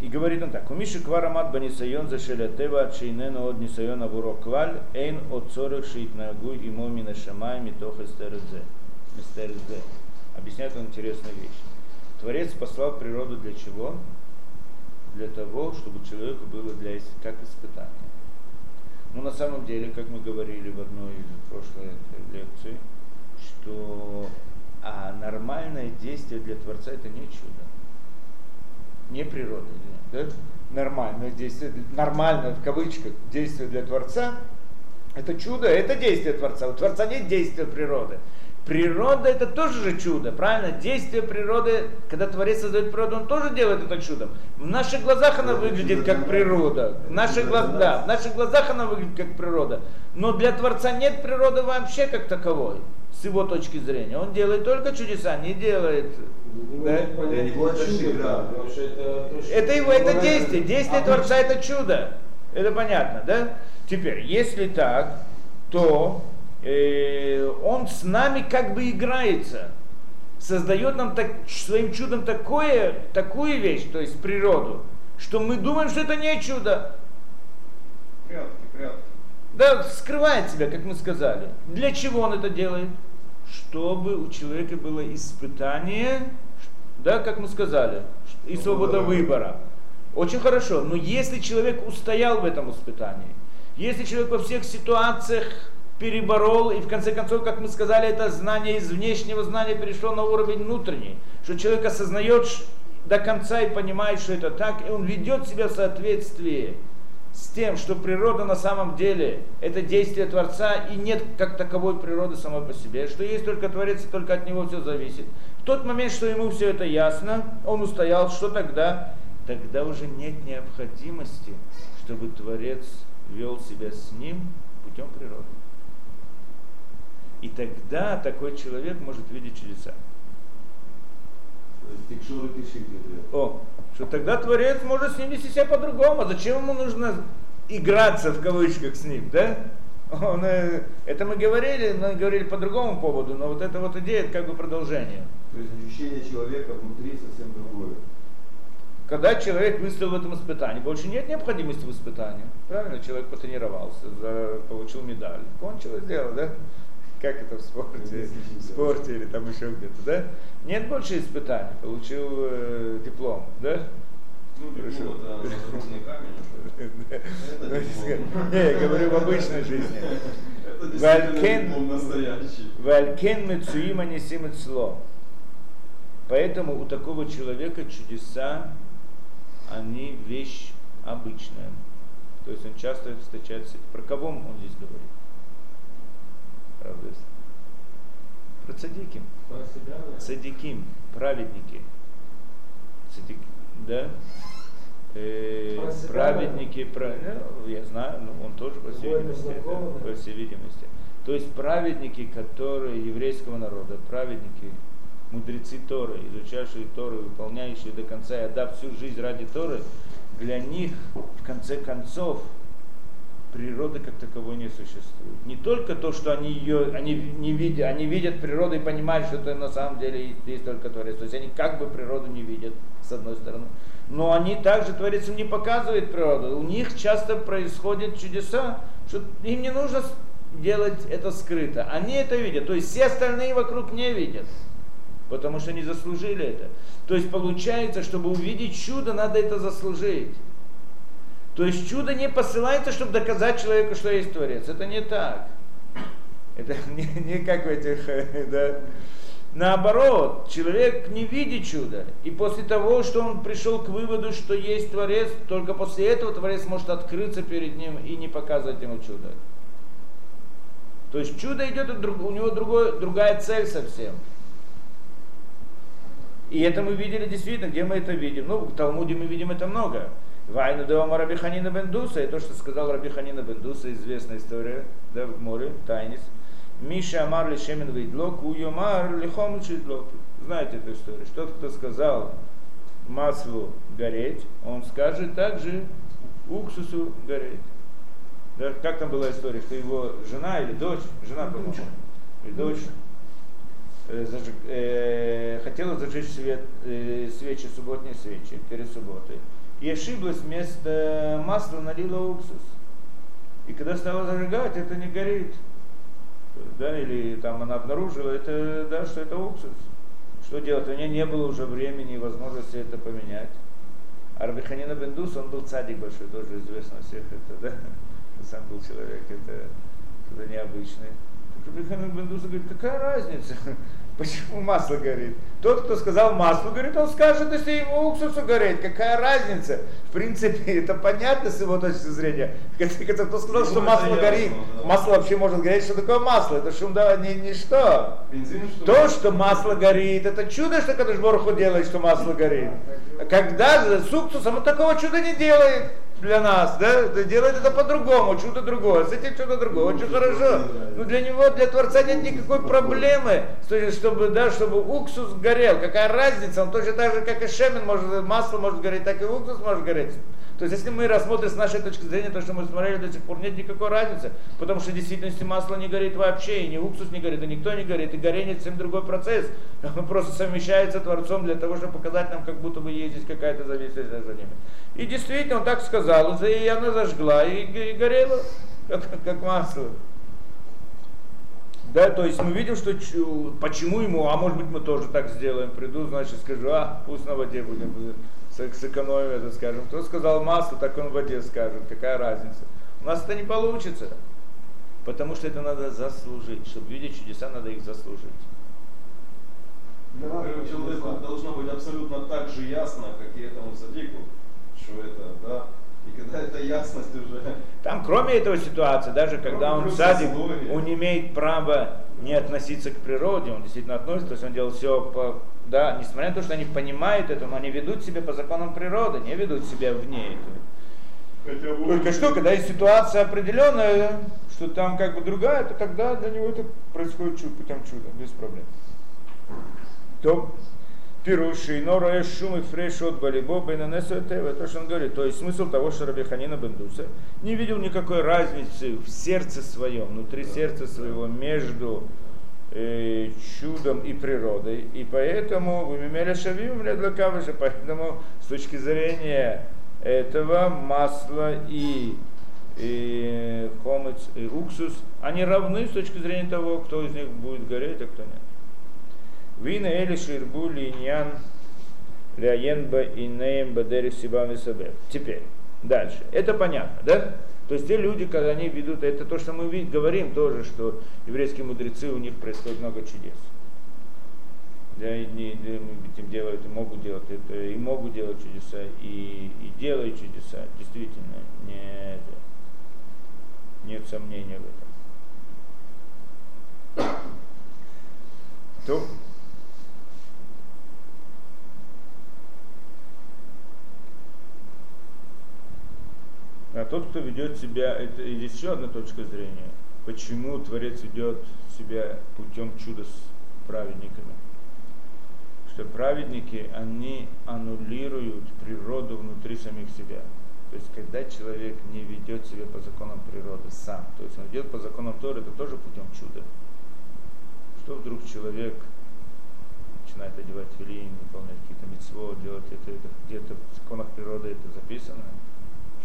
И говорит он так, у Миши кварамат банисайон за шелятева чейнена от нисайон авуро клаль, эйн от цорых шит нагу и момина шамай митох эстерзе. Объясняет он интересную вещь. Творец послал природу для чего? Для того, чтобы человеку было для, как испытание. Но на самом деле, как мы говорили в одной из прошлой лекций, что а нормальное действие для Творца это не чудо. Не природа. Да? Нормальное действие, нормальное в кавычках действие для Творца, это чудо, это действие Творца. У Творца нет действия природы. Природа это тоже же чудо, правильно? Действие природы, когда Творец создает природу, он тоже делает это чудом. В наших глазах она выглядит как природа. В наших, глаз, да, в наших глазах она выглядит как природа. Но для Творца нет природы вообще как таковой, с его точки зрения. Он делает только чудеса, не делает да? Это его, это действие. Действие Творца это чудо. Это понятно, да? Теперь, если так, то э, он с нами как бы играется, создает нам так, своим чудом такое, такую вещь, то есть природу, что мы думаем, что это не чудо. Прятки, прятки. Да, скрывает себя, как мы сказали. Для чего он это делает? Чтобы у человека было испытание, да, как мы сказали, и свобода выбора. Очень хорошо, но если человек устоял в этом испытании, если человек во всех ситуациях переборол, и в конце концов, как мы сказали, это знание из внешнего знания перешло на уровень внутренний, что человек осознает до конца и понимает, что это так, и он ведет себя в соответствии с тем, что природа на самом деле это действие Творца, и нет как таковой природы самой по себе, что есть только Творец, и только от него все зависит. В тот момент, что ему все это ясно, он устоял, что тогда? Тогда уже нет необходимости, чтобы Творец вел себя с ним путем природы. И тогда такой человек может видеть чудеса. О, что тогда Творец может с ним вести себя по-другому. Зачем ему нужно играться в кавычках с ним, да? Он, э, это мы говорили, мы говорили по другому поводу, но вот эта вот идея, это как бы продолжение. То есть ощущение человека внутри совсем другое. Когда человек выстоял в этом испытании, больше нет необходимости в испытании. Правильно, человек потренировался, получил медаль, кончил и сделал, да? Как это в спорте, в спорте или там еще где-то, да? Нет больше испытаний, получил э, диплом, да? Ну, диплом это разрубный камень. Не, я говорю в обычной жизни. Валькен мецуима несим цло. Поэтому у такого человека чудеса, они вещь обычная. То есть он часто встречается. Про кого он здесь говорит? Правда? Про цадиким. Цадиким, праведники. Цадик, да? Э, праведники, про, ну, я знаю, но он тоже, по всей видимости, да, по всей видимости. То есть праведники, которые еврейского народа, праведники, мудрецы Торы, изучавшие Торы, выполняющие до конца и отдав всю жизнь ради Торы, для них, в конце концов, природы как таковой не существует. Не только то, что они ее, они не видят, они видят природу и понимают, что это на самом деле есть только Творец. То есть они как бы природу не видят, с одной стороны. Но они также, Творец им не показывает природу. У них часто происходят чудеса, что им не нужно делать это скрыто. Они это видят. То есть все остальные вокруг не видят. Потому что не заслужили это. То есть получается, чтобы увидеть чудо, надо это заслужить. То есть чудо не посылается, чтобы доказать человеку, что есть Творец. Это не так. Это не, не как в этих, да. Наоборот, человек не видит чуда. И после того, что он пришел к выводу, что есть Творец, только после этого Творец может открыться перед ним и не показывать ему чудо. То есть чудо идет, у него другой, другая цель совсем. И это мы видели действительно, где мы это видим. Ну, в Талмуде мы видим это много. Вайну дома Раби Ханина Бендуса, и то, что сказал Раби Ханина Бендуса, известная история, да, в море, Тайнис. Миша Амар Лишемен Вейдлок, Уйомар Лихом Чидлок. Знаете эту историю? Что кто сказал маслу гореть, он скажет также уксусу гореть. Да, как там была история, что его жена или дочь, жена, по-моему, или дочь, э, зажиг, э, хотела зажечь свет, э, свечи, субботние свечи перед субботой и ошиблась, вместо масла налила уксус. И когда стала зажигать, это не горит. Да, или там она обнаружила, это, да, что это уксус. Что делать? У нее не было уже времени и возможности это поменять. А Рабиханина Бендус, он был цадик большой, тоже известно всех это, да? Сам был человек, это, это необычный. Рабиханина Бендус говорит, какая разница? Почему масло горит? Тот, кто сказал масло горит, он скажет, если ему уксусу гореть, какая разница? В принципе, это понятно с его точки зрения. Хотя кто сказал, что масло горит, масло вообще может гореть, что такое масло? Это шум да, ни, ничто. То, что масло горит, это чудо, что Кадышборху делает, что масло горит. Когда с уксусом он такого чуда не делает для нас, да, делает это по-другому, чудо другое, с этим чудо другое, очень хорошо. Но для него, для Творца нет никакой проблемы, чтобы, да, чтобы уксус горел. Какая разница, он точно так же, как и шемен, может, масло может гореть, так и уксус может гореть. То есть, если мы рассмотрим с нашей точки зрения то, что мы смотрели до сих пор, нет никакой разницы, потому что в действительности масло не горит вообще, и ни уксус не горит, и никто не горит, и горение совсем другой процесс. Он просто совмещается Творцом для того, чтобы показать нам, как будто бы есть здесь какая-то зависимость за ними. И действительно, он так сказал, и она зажгла, и, и горела, как, как масло. Да, то есть мы видим, что почему ему, а может быть мы тоже так сделаем, приду, значит скажу, а пусть на воде будем сэкономим это, скажем. Кто сказал масло, так он в воде скажет. Какая разница? У нас это не получится. Потому что это надо заслужить. Чтобы видеть чудеса, надо их заслужить. Человеку должно быть абсолютно так же ясно, как и этому садику, что это, да, и когда эта ясность уже... Там, кроме этого ситуации, даже когда он садик, он имеет право не относиться к природе, он действительно относится, то есть он делал все по да, несмотря на то, что они понимают это, но они ведут себя по законам природы, не ведут себя вне этого. Только что, когда есть ситуация определенная, что там как бы другая, то тогда для него это происходит чудо, путем чуда, без проблем. То пируши, нора шум и фреш от балибо бенанесу это то, что он говорит. То есть смысл того, что Раби Ханина Бендуса не видел никакой разницы в сердце своем, внутри сердца своего между э, чудом и природой. И поэтому в Мимеля Шавим для Кавыша, поэтому с точки зрения этого масла и, и хомец и уксус, они равны с точки зрения того, кто из них будет гореть, а кто нет. Вина Эли Ширбу Линьян Ляенба и Нейм Бадери Сибан Теперь, дальше. Это понятно, да? То есть те люди, когда они ведут, это то, что мы говорим тоже, что еврейские мудрецы, у них происходит много чудес. Да, и, и, и, делают, и могут делать это, и могут делать чудеса, и, и делают чудеса. Действительно, не, нет сомнения в этом. То А тот, кто ведет себя, это еще одна точка зрения, почему Творец ведет себя путем чуда с праведниками. Что праведники, они аннулируют природу внутри самих себя. То есть, когда человек не ведет себя по законам природы сам, то есть он идет по законам Торы, это тоже путем чуда. Что вдруг человек начинает одевать филин, выполнять какие-то митцво, делать это, это где-то в законах природы это записано,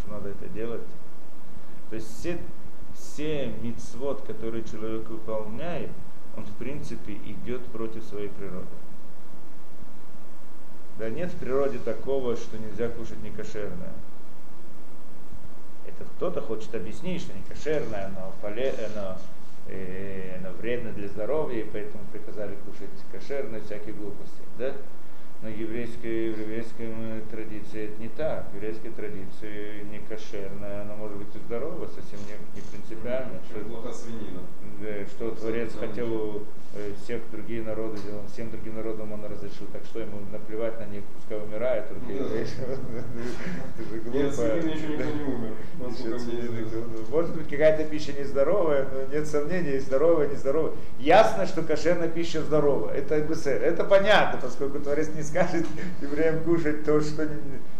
что надо это делать. То есть все, все мицвод, которые человек выполняет, он в принципе идет против своей природы. Да нет в природе такого, что нельзя кушать некошерное. Это кто-то хочет объяснить, что некошерное, оно, поле, оно, э, оно вредно для здоровья, и поэтому приказали кушать кошерное, всякие глупости. Да? Но еврейской, в еврейской традиции это не так. В еврейской традиции не кошерное, оно может быть и здоровое, совсем не, не принципиально. Что свинина. да, что Творец хотел у, э, всех другие народы, всем другим народам он разрешил, так что ему наплевать на них, пускай умирают, Да. евреи. Это же ну, Может быть, какая-то пища нездоровая, но нет сомнений, здоровая, нездоровая. Ясно, что кошерная пища здоровая. Это. Это понятно, поскольку Творец не скажет евреям кушать то, что не,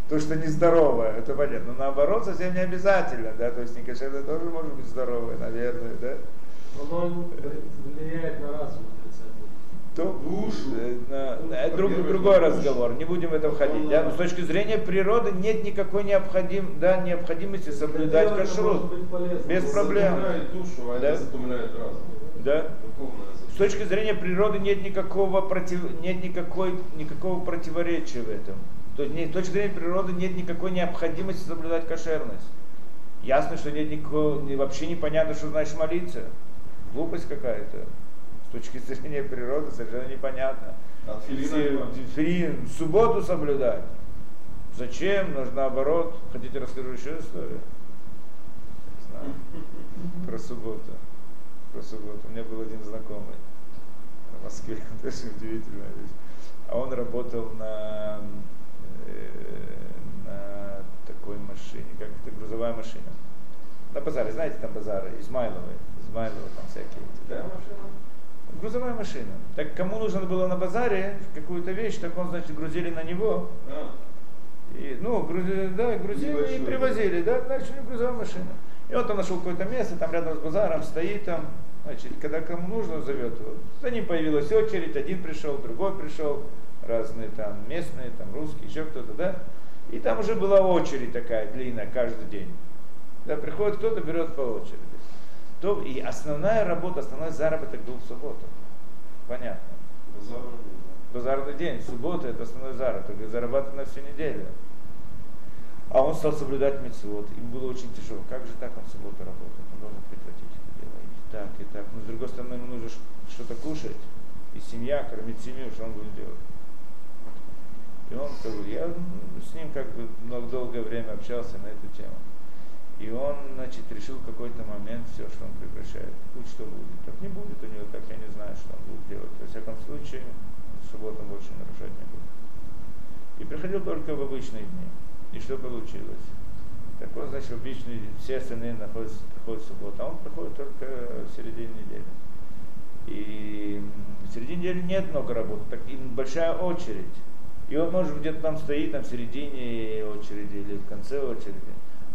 то, что нездоровое. Это понятно. Но наоборот, совсем не обязательно. Да? То есть не кошерное тоже может быть здоровое, наверное. Да? Но он влияет на разум. То, Душу. э, на- Ну, э, друг- другой разговор, не будем в это входить. Да? Но с точки зрения природы нет никакой необходим, да, необходимости соблюдать кашрут. Без проблем. Душу, а Да. разум. Да? С точки зрения природы нет никакого, против, нет никакой, никакого противоречия в этом. То есть не- с точки зрения природы нет никакой необходимости соблюдать кошерность. Ясно, что нет никакого, вообще непонятно, что значит молиться. Глупость какая-то. С точки зрения природы совершенно непонятно. Отбивать. филин, субботу соблюдать. Зачем? Нужно наоборот. Хотите, расскажу еще историю? Не знаю. Про субботу. Про субботу. У меня был один знакомый в Москве. Тоже удивительная вещь. А он работал на, э, на такой машине, как это грузовая машина. На базаре, знаете, там базары, Измайловые. Измайловые там всякие. эти, да. машина? Грузовая машина. Так кому нужно было на базаре какую-то вещь, так он, значит, грузили на него. А, И, ну, грузили, да, грузили Небольшой, и да. привозили, да, дальше грузовая машина. И вот он нашел какое-то место, там рядом с базаром стоит там, значит, когда кому нужно, зовет его. За ним появилась очередь, один пришел, другой пришел, разные там местные, там русские, еще кто-то, да. И там уже была очередь такая длинная каждый день. Да, приходит кто-то, берет по очереди. То, и основная работа, основной заработок был в субботу. Понятно. базарный день, Базарный день, суббота это основной заработок, и зарабатывает на всю неделю. А он стал соблюдать митцвот, ему было очень тяжело. Как же так он в субботу работает? Он должен прекратить это дело. И так, и так. Но с другой стороны, ему нужно что-то кушать, и семья, кормить семью, что он будет делать? И он, как бы, я м, с ним как бы много долгое время общался на эту тему. И он, значит, решил в какой-то момент все, что он прекращает. Будь что будет. Так не будет у него так, я не знаю, что он будет делать. Во всяком случае, он больше нарушать не будет. И приходил только в обычные дни. И что получилось? Так вот, значит, обычные все остальные находятся, приходят в субботу, а он приходит только в середине недели. И в середине недели нет много работы, так и большая очередь. И он может где-то там стоит, там в середине очереди или в конце очереди.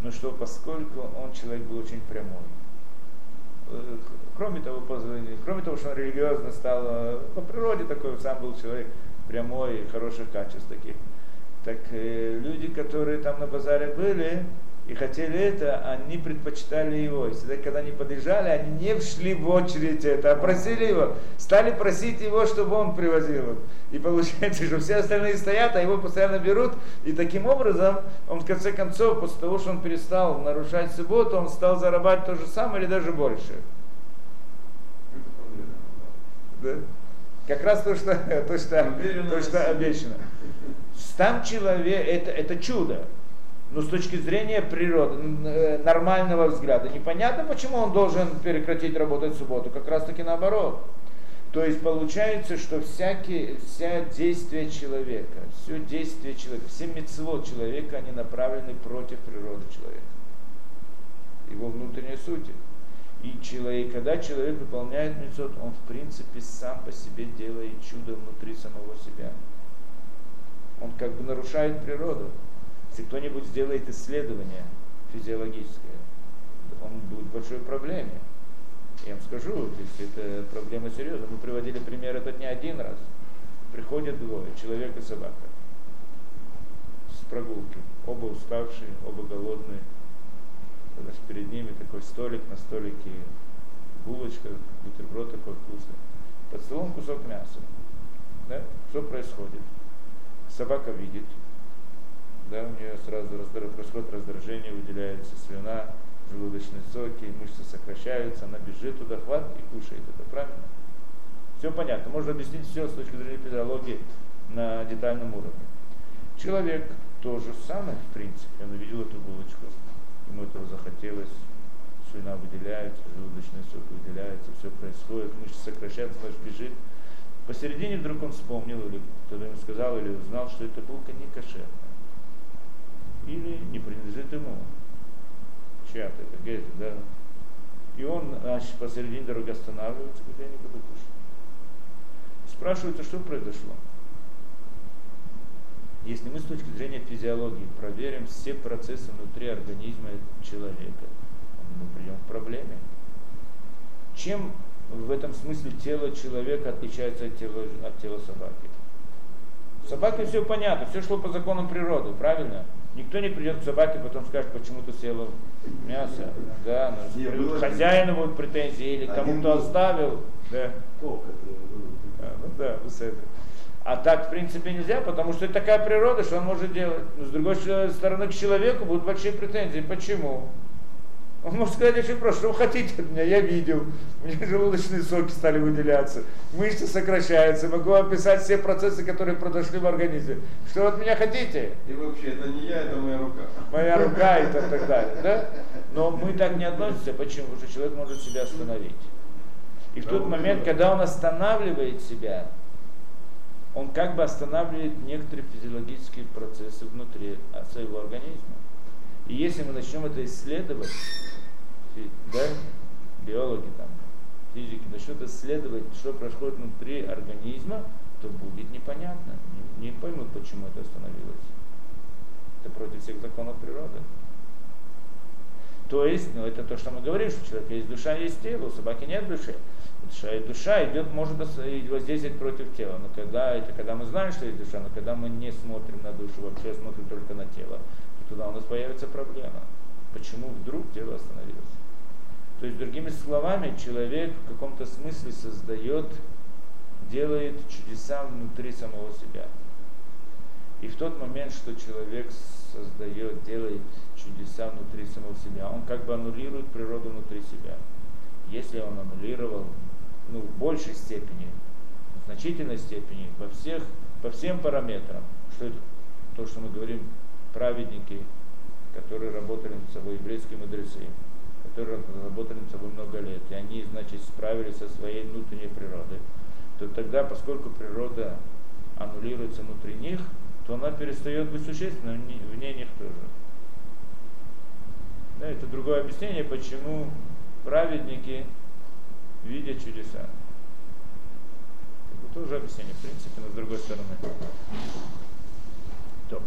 Но что, поскольку он человек был очень прямой, э, кроме того, кроме того, что он религиозно стал, э, по природе такой сам был человек прямой, хороших качеств таких. Так э, люди, которые там на базаре были и хотели это, они предпочитали его. И всегда, когда они подъезжали, они не шли в очередь это, а просили его, стали просить его, чтобы он привозил. И получается, что все остальные стоят, а его постоянно берут. И таким образом, он в конце концов, после того, что он перестал нарушать субботу, он стал зарабатывать то же самое или даже больше. Да? Как раз то, что, то, что, то, что обещано. Там человек, это, это чудо. Но с точки зрения природы, э, нормального взгляда, непонятно, почему он должен прекратить работать в субботу. Как раз таки наоборот. То есть получается, что всякие, вся действия человека, все действие человека, все мецвод человека, они направлены против природы человека. Его внутренней сути. И человек, когда человек выполняет мецвод, он в принципе сам по себе делает чудо внутри самого себя. Он как бы нарушает природу. Если кто-нибудь сделает исследование физиологическое, он будет в большой проблеме. Я вам скажу, то есть это проблема серьезная. Мы приводили пример этот не один раз. Приходят двое, человек и собака, с прогулки. Оба уставшие, оба голодные. Значит, перед ними такой столик, на столике булочка, бутерброд такой вкусный. Под столом кусок мяса. Да? Что происходит? Собака видит, да, у нее сразу происходит раздражение, выделяется слюна, желудочные соки, мышцы сокращаются, она бежит туда, хват и кушает это, правильно? Все понятно, можно объяснить все с точки зрения физиологии на детальном уровне. Человек то же самое, в принципе, он увидел эту булочку, ему этого захотелось, слюна выделяется, желудочный сок выделяется, все происходит, мышцы сокращаются, наш бежит. Посередине вдруг он вспомнил, или кто-то ему сказал, или узнал, что эта булка не кошерная. Или не принадлежит ему чья-то, это гейт, да. И он, значит, посередине дороги останавливается, говорит, я не буду кушать. Спрашивается, что произошло. Если мы с точки зрения физиологии проверим все процессы внутри организма человека, мы придем к проблеме. Чем в этом смысле тело человека отличается от тела, от тела собаки? Собаке все понятно, все шло по законам природы, правильно? Никто не придет к собаке, потом скажет, почему ты съела мясо. Да, ну, хозяину будут претензии или кому-то оставил. Да. А, ну да, это. А так, в принципе, нельзя, потому что это такая природа, что он может делать. Но с другой стороны, к человеку будут большие претензии. Почему? Он может сказать очень просто, что вы хотите от меня, я видел, у меня желудочные соки стали выделяться, мышцы сокращаются, могу описать все процессы, которые произошли в организме. Что вы от меня хотите? И вообще, это не я, это моя рука. Моя рука и так, так далее. Да? Но мы так не относимся, почему? Потому что человек может себя остановить. И в тот момент, когда он останавливает себя, он как бы останавливает некоторые физиологические процессы внутри своего организма. И если мы начнем это исследовать, да, биологи там, физики начнут исследовать, что происходит внутри организма, то будет непонятно. Не, не поймут, почему это остановилось. Это против всех законов природы. То есть, ну это то, что мы говорим, что у человека есть душа, есть тело, у собаки нет души. Душа и душа идет, может воздействовать против тела. Но когда, это когда мы знаем, что есть душа, но когда мы не смотрим на душу, вообще смотрим только на тело, то тогда у нас появится проблема. Почему вдруг тело остановилось? То есть, другими словами, человек в каком-то смысле создает, делает чудеса внутри самого себя. И в тот момент, что человек создает, делает чудеса внутри самого себя, он как бы аннулирует природу внутри себя. Если он аннулировал ну, в большей степени, в значительной степени, во всех, по всем параметрам, что это то, что мы говорим, праведники, которые работали над собой, еврейские мудрецы, которые работали над собой много лет, и они, значит, справились со своей внутренней природой, то тогда, поскольку природа аннулируется внутри них, то она перестает быть существенной вне них тоже. Да, это другое объяснение, почему праведники видят чудеса. Это тоже объяснение, в принципе, но с другой стороны. Топ.